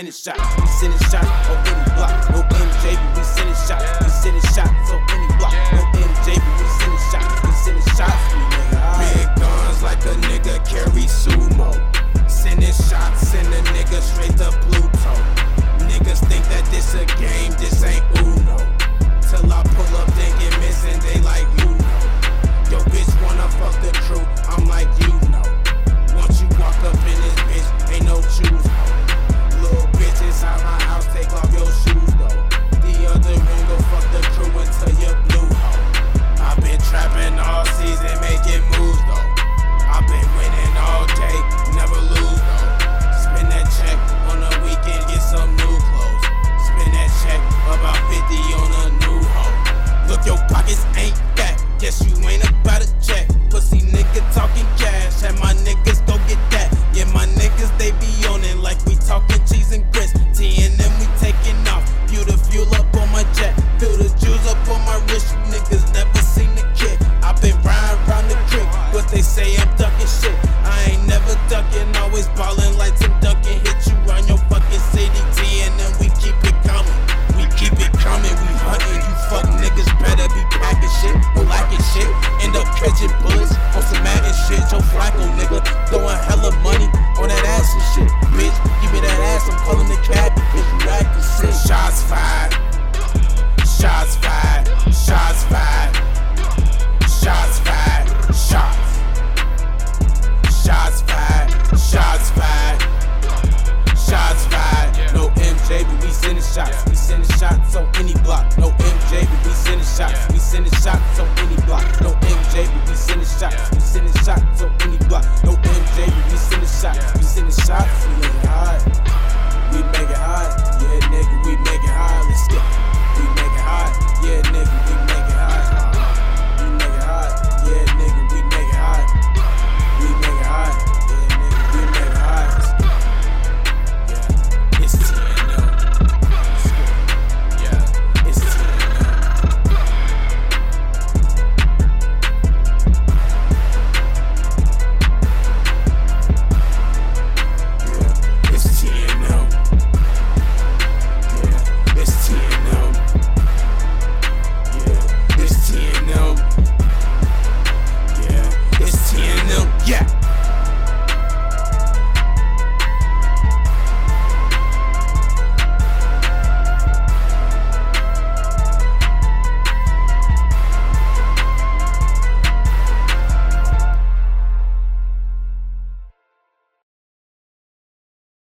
sending shots, we sending shots on any block. No MJ, but we sending shots, we sending shots on any block. No MJ, but we sending shots, we sending shots, we nigga. Big guns like a nigga carry sumo. Sending shots, send a nigga straight we sending shots, we sending shots on any block. No MJ, but we sending shots, we sending shots on any block. No MJ, but we sending shots.